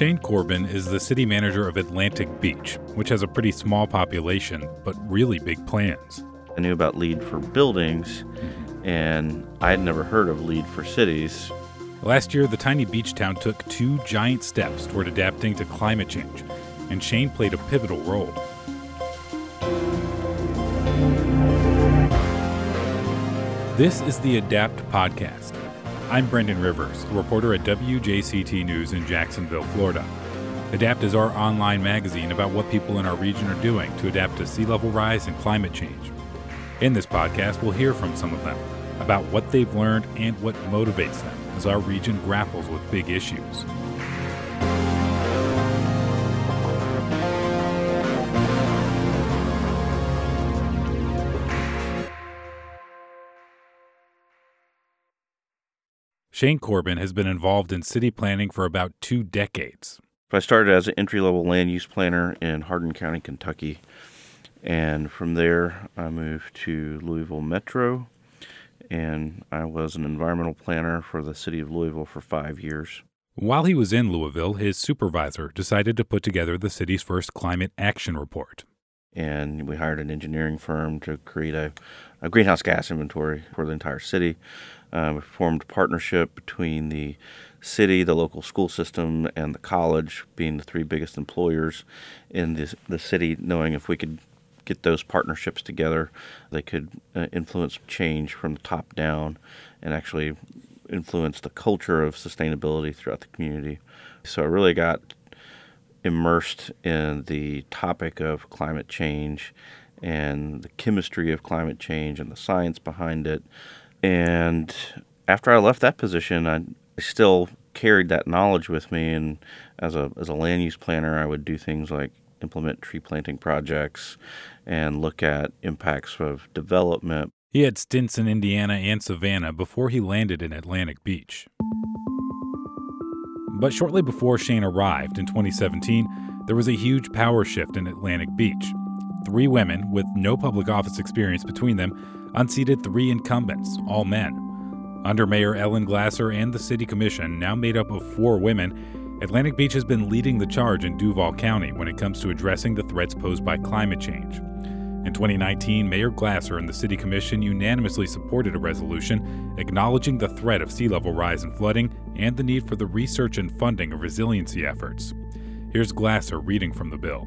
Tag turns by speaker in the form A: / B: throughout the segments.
A: Shane Corbin is the city manager of Atlantic Beach, which has a pretty small population, but really big plans.
B: I knew about LEED for buildings, and I had never heard of LEED for cities.
A: Last year, the tiny beach town took two giant steps toward adapting to climate change, and Shane played a pivotal role. This is the Adapt Podcast. I'm Brendan Rivers, a reporter at WJCT News in Jacksonville, Florida. Adapt is our online magazine about what people in our region are doing to adapt to sea level rise and climate change. In this podcast, we'll hear from some of them about what they've learned and what motivates them as our region grapples with big issues. Shane Corbin has been involved in city planning for about two decades.
B: I started as an entry level land use planner in Hardin County, Kentucky. And from there, I moved to Louisville Metro. And I was an environmental planner for the city of Louisville for five years.
A: While he was in Louisville, his supervisor decided to put together the city's first climate action report.
B: And we hired an engineering firm to create a, a greenhouse gas inventory for the entire city. Um, we formed a partnership between the city, the local school system, and the college, being the three biggest employers in the, the city, knowing if we could get those partnerships together, they could uh, influence change from the top down and actually influence the culture of sustainability throughout the community. So I really got immersed in the topic of climate change and the chemistry of climate change and the science behind it and after I left that position, I still carried that knowledge with me. And as a as a land use planner, I would do things like implement tree planting projects and look at impacts of development.
A: He had stints in Indiana and Savannah before he landed in Atlantic Beach. But shortly before Shane arrived in 2017, there was a huge power shift in Atlantic Beach. Three women with no public office experience between them unseated three incumbents, all men. Under Mayor Ellen Glasser and the City Commission, now made up of four women, Atlantic Beach has been leading the charge in Duval County when it comes to addressing the threats posed by climate change. In 2019, Mayor Glasser and the City Commission unanimously supported a resolution acknowledging the threat of sea level rise and flooding and the need for the research and funding of resiliency efforts. Here's Glasser reading from the bill.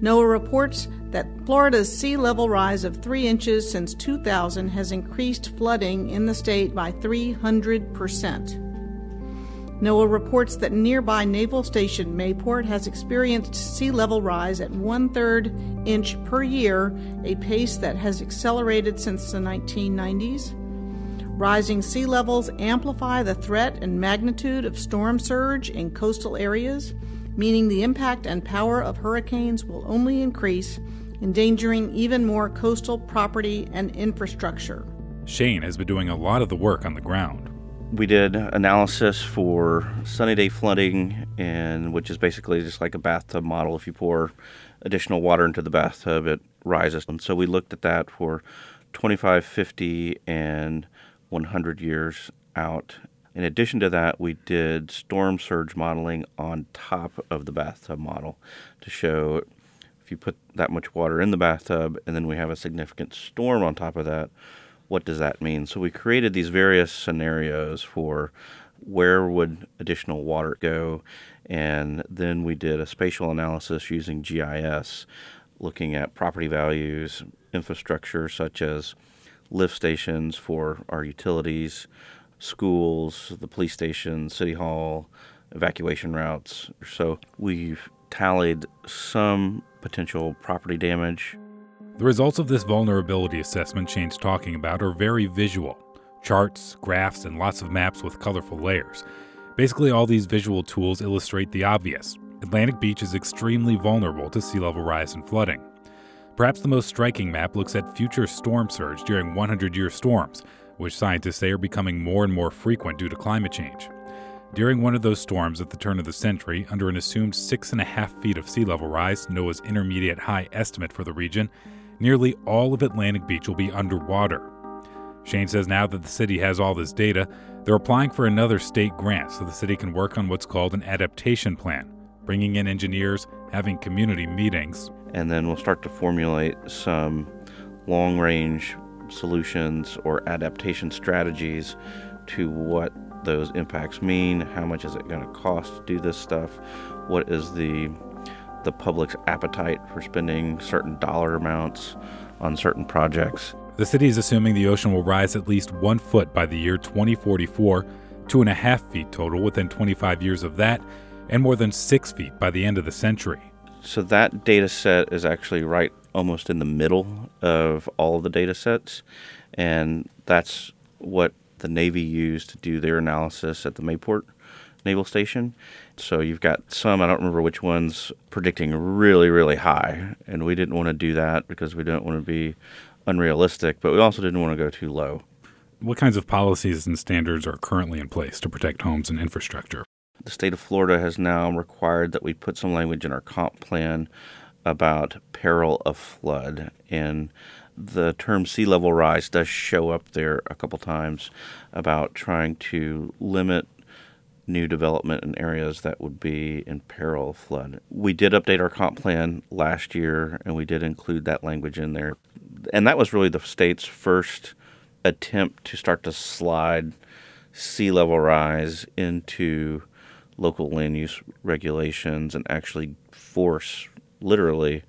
C: NOAA reports that Florida's sea level rise of 3 inches since 2000 has increased flooding in the state by 300%. NOAA reports that nearby Naval Station Mayport has experienced sea level rise at one third inch per year, a pace that has accelerated since the 1990s. Rising sea levels amplify the threat and magnitude of storm surge in coastal areas meaning the impact and power of hurricanes will only increase, endangering even more coastal property and infrastructure.
A: Shane has been doing a lot of the work on the ground.
B: We did analysis for sunny day flooding, and which is basically just like a bathtub model. If you pour additional water into the bathtub, it rises. And so we looked at that for 25, 50, and 100 years out in addition to that, we did storm surge modeling on top of the bathtub model to show if you put that much water in the bathtub and then we have a significant storm on top of that, what does that mean? So we created these various scenarios for where would additional water go and then we did a spatial analysis using GIS looking at property values, infrastructure such as lift stations for our utilities, schools, the police station, city hall, evacuation routes. So we've tallied some potential property damage.
A: The results of this vulnerability assessment Shane's talking about are very visual charts, graphs, and lots of maps with colorful layers. Basically, all these visual tools illustrate the obvious. Atlantic Beach is extremely vulnerable to sea level rise and flooding. Perhaps the most striking map looks at future storm surge during 100 year storms, which scientists say are becoming more and more frequent due to climate change. During one of those storms at the turn of the century, under an assumed six and a half feet of sea level rise, NOAA's intermediate high estimate for the region, nearly all of Atlantic Beach will be underwater. Shane says now that the city has all this data, they're applying for another state grant so the city can work on what's called an adaptation plan, bringing in engineers, having community meetings.
B: And then we'll start to formulate some long range solutions or adaptation strategies to what those impacts mean, how much is it going to cost to do this stuff, what is the the public's appetite for spending certain dollar amounts on certain projects.
A: The city is assuming the ocean will rise at least one foot by the year 2044, two and a half feet total within 25 years of that, and more than six feet by the end of the century.
B: So that data set is actually right almost in the middle of all of the data sets, and that's what the Navy used to do their analysis at the Mayport Naval Station. So you've got some, I don't remember which ones, predicting really, really high. And we didn't want to do that because we didn't want to be unrealistic, but we also didn't want to go too low.
A: What kinds of policies and standards are currently in place to protect homes and infrastructure?
B: The state of Florida has now required that we put some language in our comp plan about peril of flood. And the term sea level rise does show up there a couple times about trying to limit new development in areas that would be in peril of flood. We did update our comp plan last year and we did include that language in there. And that was really the state's first attempt to start to slide sea level rise into local land use regulations and actually force, literally,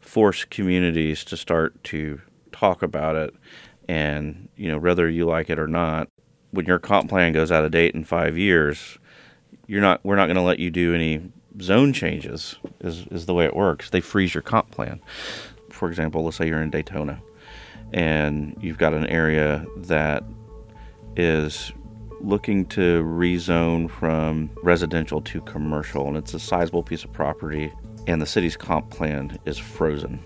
B: force communities to start to talk about it. And, you know, whether you like it or not, when your comp plan goes out of date in five years, you're not we're not going to let you do any zone changes. Is is the way it works. They freeze your comp plan. For example, let's say you're in Daytona, and you've got an area that is looking to rezone from residential to commercial, and it's a sizable piece of property, and the city's comp plan is frozen.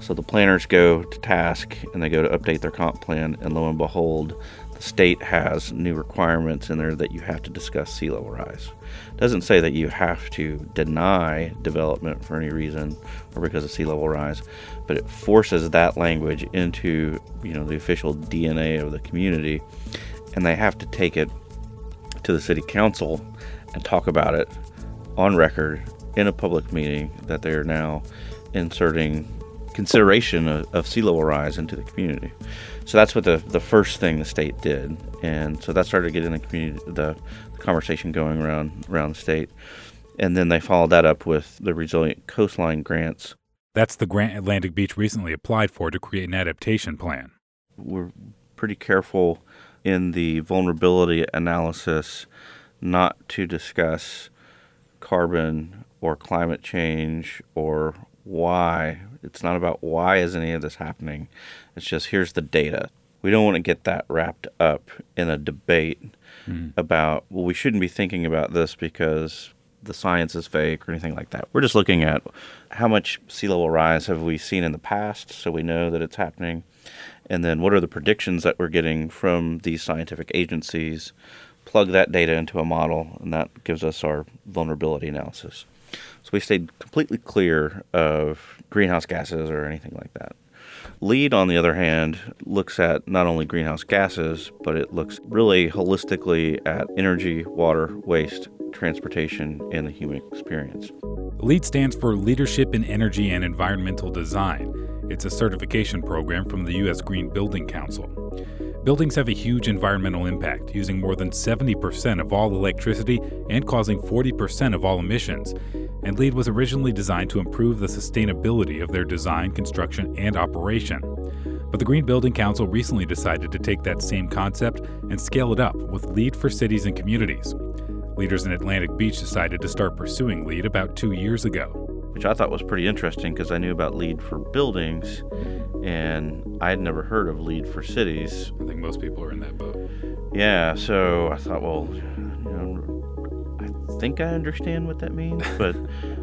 B: So the planners go to task and they go to update their comp plan, and lo and behold, state has new requirements in there that you have to discuss sea level rise. Doesn't say that you have to deny development for any reason or because of sea level rise, but it forces that language into you know the official DNA of the community, and they have to take it to the city council and talk about it on record in a public meeting that they are now inserting consideration of, of, sea level rise into the community. So that's what the, the first thing the state did, and so that started getting the community the, the conversation going around around the state, and then they followed that up with the resilient coastline grants.
A: That's the grant Atlantic Beach recently applied for to create an adaptation plan.
B: We're pretty careful in the vulnerability analysis not to discuss carbon or climate change or why. It's not about why is any of this happening. It's just here's the data. We don't want to get that wrapped up in a debate mm. about well we shouldn't be thinking about this because the science is fake or anything like that. We're just looking at how much sea level rise have we seen in the past so we know that it's happening and then what are the predictions that we're getting from these scientific agencies plug that data into a model and that gives us our vulnerability analysis. So we stayed completely clear of greenhouse gases or anything like that. LEED, on the other hand, looks at not only greenhouse gases, but it looks really holistically at energy, water, waste, transportation, and the human experience.
A: LEED stands for Leadership in Energy and Environmental Design. It's a certification program from the U.S. Green Building Council. Buildings have a huge environmental impact, using more than 70% of all electricity and causing 40% of all emissions. And LEED was originally designed to improve the sustainability of their design, construction, and operation. But the Green Building Council recently decided to take that same concept and scale it up with LEED for cities and communities. Leaders in Atlantic Beach decided to start pursuing LEED about two years ago
B: which I thought was pretty interesting because I knew about LEED for buildings, and I had never heard of LEED for cities.
A: I think most people are in that boat.
B: Yeah, so I thought, well, you know, I think I understand what that means, but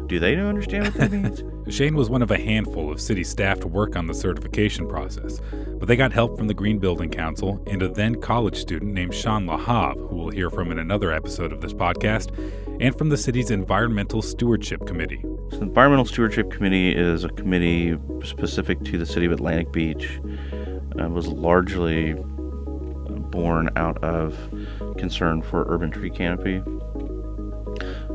B: do they understand what that means?
A: Shane was one of a handful of city staff to work on the certification process, but they got help from the Green Building Council and a then college student named Sean LaHave, who we'll hear from in another episode of this podcast, and from the city's Environmental Stewardship Committee.
B: So the Environmental Stewardship Committee is a committee specific to the city of Atlantic Beach. Uh, it was largely born out of concern for urban tree canopy.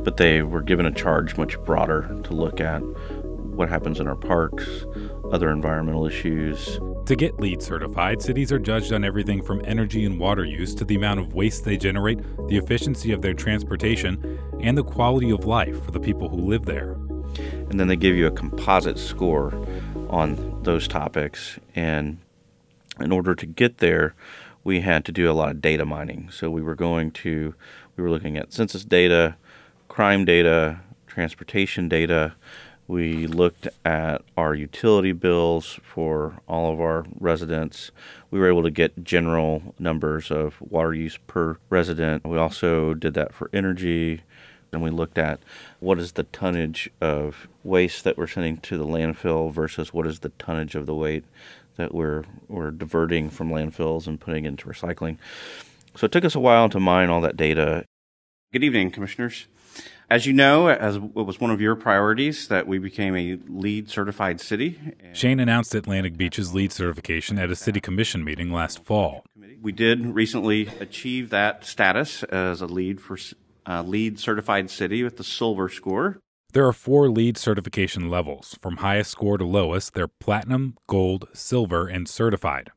B: but they were given a charge much broader to look at what happens in our parks, other environmental issues.
A: To get LEED certified, cities are judged on everything from energy and water use to the amount of waste they generate, the efficiency of their transportation, and the quality of life for the people who live there.
B: And then they give you a composite score on those topics. And in order to get there, we had to do a lot of data mining. So we were going to, we were looking at census data, crime data, transportation data. We looked at our utility bills for all of our residents. We were able to get general numbers of water use per resident. We also did that for energy. And we looked at what is the tonnage of waste that we're sending to the landfill versus what is the tonnage of the weight that we're we're diverting from landfills and putting into recycling. So it took us a while to mine all that data.
D: Good evening, commissioners. As you know, as it was one of your priorities that we became a LEED certified city.
A: Shane announced Atlantic Beach's LEED certification at a city commission meeting last fall.
D: We did recently achieve that status as a LEED for uh, LEED certified city with the silver score.
A: There are four LEED certification levels. From highest score to lowest, they're platinum, gold, silver, and certified.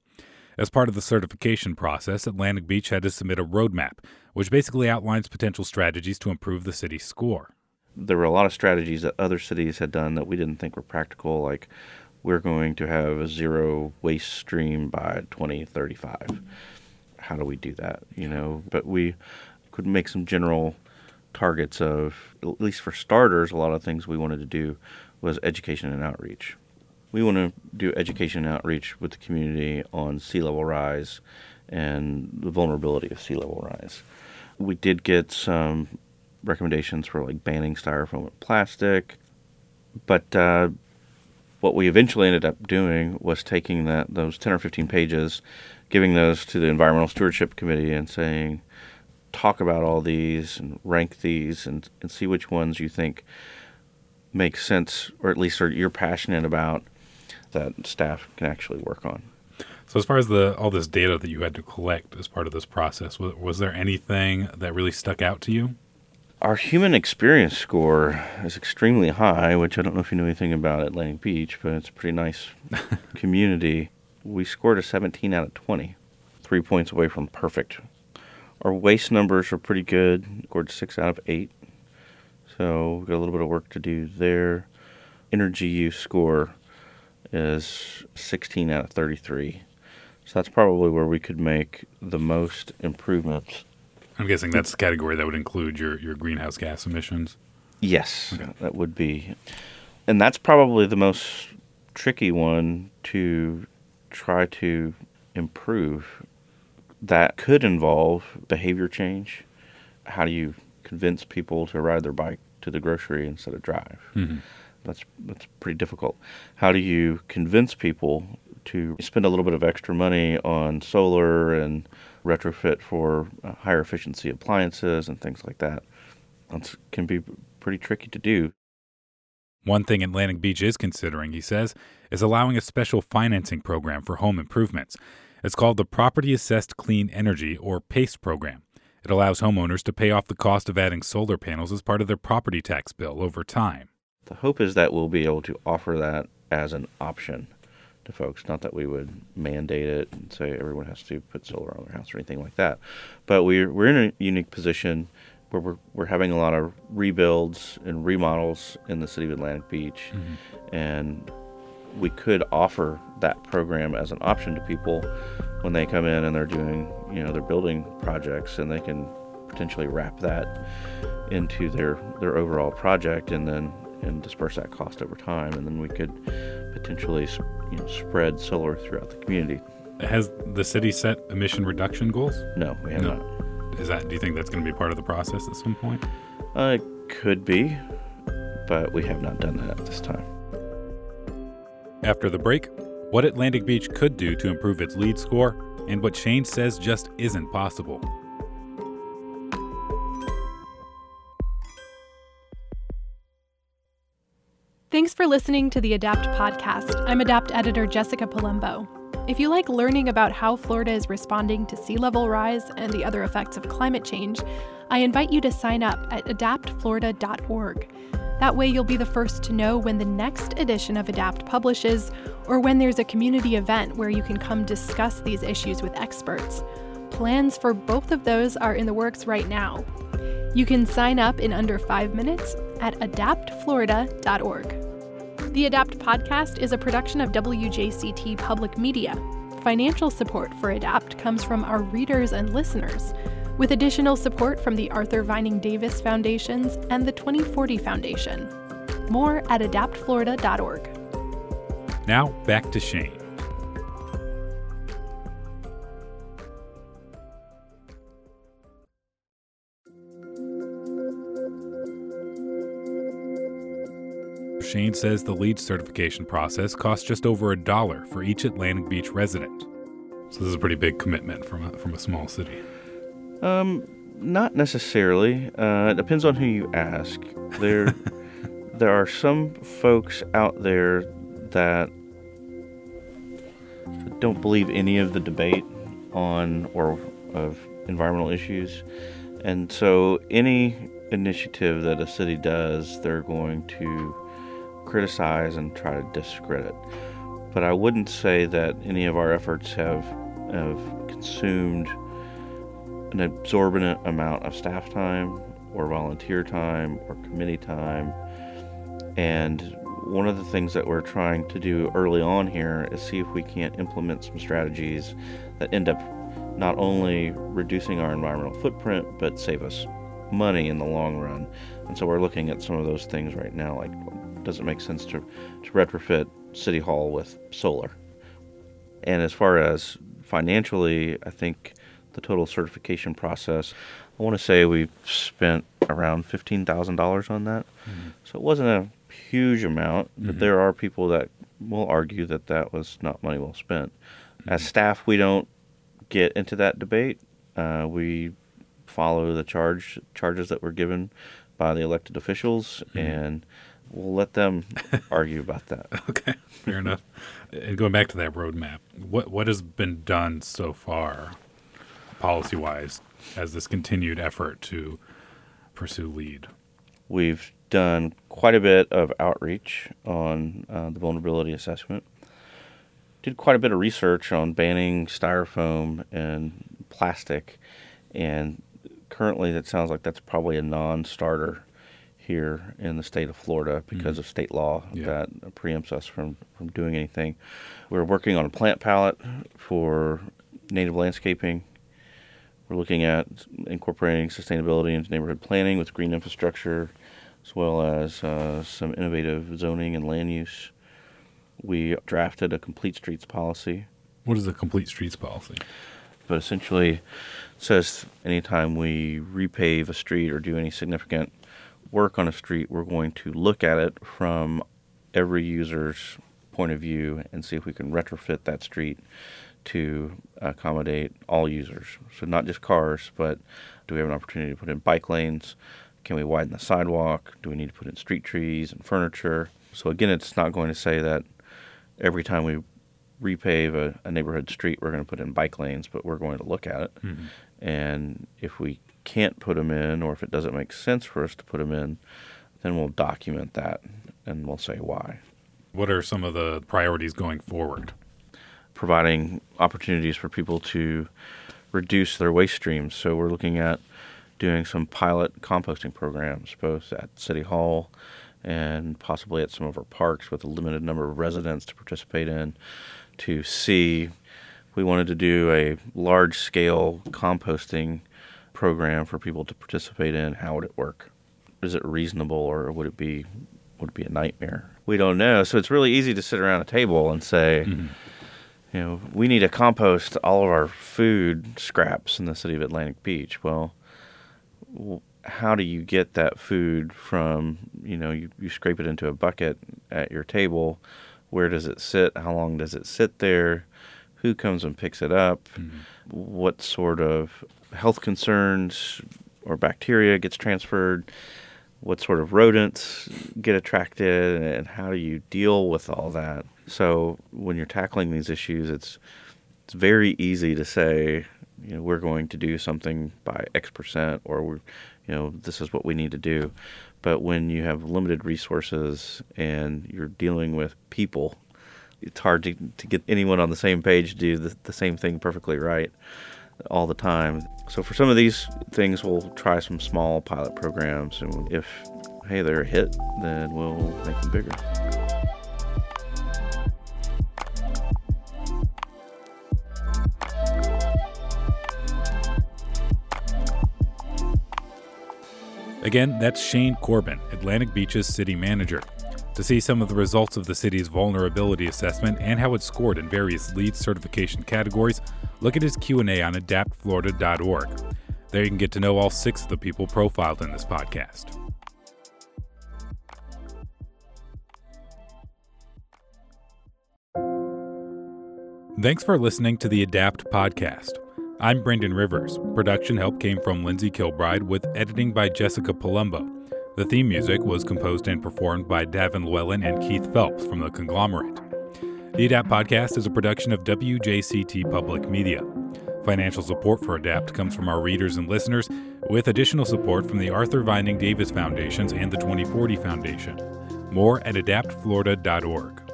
A: As part of the certification process, Atlantic Beach had to submit a roadmap, which basically outlines potential strategies to improve the city's score.
B: There were a lot of strategies that other cities had done that we didn't think were practical, like we're going to have a zero waste stream by 2035. How do we do that? You know, but we could make some general targets of, at least for starters, a lot of things we wanted to do was education and outreach. We want to do education and outreach with the community on sea level rise and the vulnerability of sea level rise. We did get some recommendations for like banning styrofoam and plastic, but uh, what we eventually ended up doing was taking that those 10 or 15 pages, giving those to the environmental stewardship committee and saying, talk about all these and rank these and, and see which ones you think make sense or at least are you're passionate about that staff can actually work on.
A: So as far as the all this data that you had to collect as part of this process, was, was there anything that really stuck out to you?
B: Our human experience score is extremely high, which I don't know if you know anything about Atlantic Beach, but it's a pretty nice community. We scored a 17 out of 20, three points away from perfect our waste numbers are pretty good. Scored six out of eight. So we've got a little bit of work to do there. Energy use score is 16 out of 33. So that's probably where we could make the most improvements.
A: I'm guessing that's the category that would include your, your greenhouse gas emissions.
B: Yes, okay. that would be. And that's probably the most tricky one to try to improve that could involve behavior change. How do you convince people to ride their bike to the grocery instead of drive? Mm-hmm. That's that's pretty difficult. How do you convince people to spend a little bit of extra money on solar and retrofit for uh, higher efficiency appliances and things like that? That can be pretty tricky to do.
A: One thing Atlantic Beach is considering, he says, is allowing a special financing program for home improvements. It's called the Property Assessed Clean Energy, or PACE program. It allows homeowners to pay off the cost of adding solar panels as part of their property tax bill over time.
B: The hope is that we'll be able to offer that as an option to folks. Not that we would mandate it and say everyone has to put solar on their house or anything like that. But we're, we're in a unique position where we're, we're having a lot of rebuilds and remodels in the city of Atlantic Beach. Mm-hmm. And we could offer that program as an option to people when they come in and they're doing, you know, their building projects, and they can potentially wrap that into their their overall project, and then and disperse that cost over time, and then we could potentially you know, spread solar throughout the community.
A: Has the city set emission reduction goals?
B: No, we have no. not.
A: Is that? Do you think that's going to be part of the process at some point?
B: Uh, it could be, but we have not done that at this time.
A: After the break, what Atlantic Beach could do to improve its LEED score, and what Shane says just isn't possible.
E: Thanks for listening to the Adapt podcast. I'm Adapt editor Jessica Palumbo. If you like learning about how Florida is responding to sea level rise and the other effects of climate change, I invite you to sign up at adaptflorida.org. That way, you'll be the first to know when the next edition of Adapt publishes or when there's a community event where you can come discuss these issues with experts. Plans for both of those are in the works right now. You can sign up in under five minutes at adaptflorida.org. The Adapt podcast is a production of WJCT Public Media. Financial support for Adapt comes from our readers and listeners, with additional support from the Arthur Vining Davis Foundations and the 2040 Foundation. More at adaptflorida.org.
A: Now, back to Shane. Shane says the LEED certification process costs just over a dollar for each Atlantic Beach resident. So this is a pretty big commitment from a, from a small city.
B: Um, not necessarily. Uh, it depends on who you ask. There, there are some folks out there that don't believe any of the debate on or of environmental issues, and so any initiative that a city does, they're going to criticize and try to discredit. But I wouldn't say that any of our efforts have have consumed an absorbent amount of staff time or volunteer time or committee time. And one of the things that we're trying to do early on here is see if we can't implement some strategies that end up not only reducing our environmental footprint but save us money in the long run. And so we're looking at some of those things right now like does it make sense to, to retrofit City Hall with solar? And as far as financially, I think the total certification process, I want to say we've spent around $15,000 on that. Mm-hmm. So it wasn't a huge amount, but mm-hmm. there are people that will argue that that was not money well spent. Mm-hmm. As staff, we don't get into that debate. Uh, we follow the charge charges that were given by the elected officials, mm-hmm. and we'll let them argue about that.
A: Okay, fair enough. And going back to that roadmap, what what has been done so far, policy wise, as this continued effort to pursue LEED?
B: We've done quite a bit of outreach on uh, the vulnerability assessment. Did quite a bit of research on banning styrofoam and plastic, and currently that sounds like that's probably a non-starter here in the state of Florida because mm-hmm. of state law yeah. that preempts us from, from doing anything. We're working on a plant palette for native landscaping. We're looking at incorporating sustainability into neighborhood planning with green infrastructure, as well as uh, some innovative zoning and land use. We drafted a complete streets policy.
A: What is a complete streets policy?
B: But essentially it says anytime we repave a street or do any significant work on a street, we're going to look at it from every user's point of view and see if we can retrofit that street to accommodate all users. So not just cars, but do we have an opportunity to put in bike lanes? Can we widen the sidewalk? Do we need to put in street trees and furniture? So again, it's not going to say that every time we repave a, a neighborhood street, we're going to put in bike lanes, but we're going to look at it. Mm-hmm. And if we can't put them in, or if it doesn't make sense for us to put them in, then we'll document that and we'll say why.
A: What are some of the priorities going forward?
B: Providing opportunities for people to reduce their waste streams. So we're looking at doing some pilot composting programs, both at City Hall and possibly at some of our parks with a limited number of residents to participate in to see. We wanted to do a large scale composting program for people to participate in, how would it work? Is it reasonable or would it be would it be a nightmare? We don't know. So it's really easy to sit around a table and say, mm-hmm. You know, we need to compost all of our food scraps in the city of Atlantic Beach. Well, how do you get that food from, you know, you, you scrape it into a bucket at your table. Where does it sit? How long does it sit there? Who comes and picks it up? Mm-hmm. What sort of health concerns or bacteria gets transferred, what sort of rodents get attracted, and how do you deal with all that. So when you're tackling these issues, it's It's very easy to say, you know, we're going to do something by X percent, or we're, you know, this is what we need to do. But when you have limited resources and you're dealing with people, it's hard to, to get anyone on the same page to do the, the same thing perfectly right all the time. So for some of these things, we'll try some small pilot programs, and if hey they're a hit, then we'll make them bigger.
A: Again, that's Shane Corbin, Atlantic Beach's city manager. To see some of the results of the city's vulnerability assessment and how it scored in various LEED certification categories, look at his Q&A on adaptflorida.org. There you can get to know all six of the people profiled in this podcast. Thanks for listening to the Adapt podcast. I'm Brendan Rivers. Production help came from Lindsey Kilbride with editing by Jessica Palumbo. The theme music was composed and performed by Davin Llewellyn and Keith Phelps from The Conglomerate. The ADAPT podcast is a production of WJCT Public Media. Financial support for ADAPT comes from our readers and listeners, with additional support from the Arthur Vining Davis Foundations and the 2040 Foundation. More at adaptflorida.org.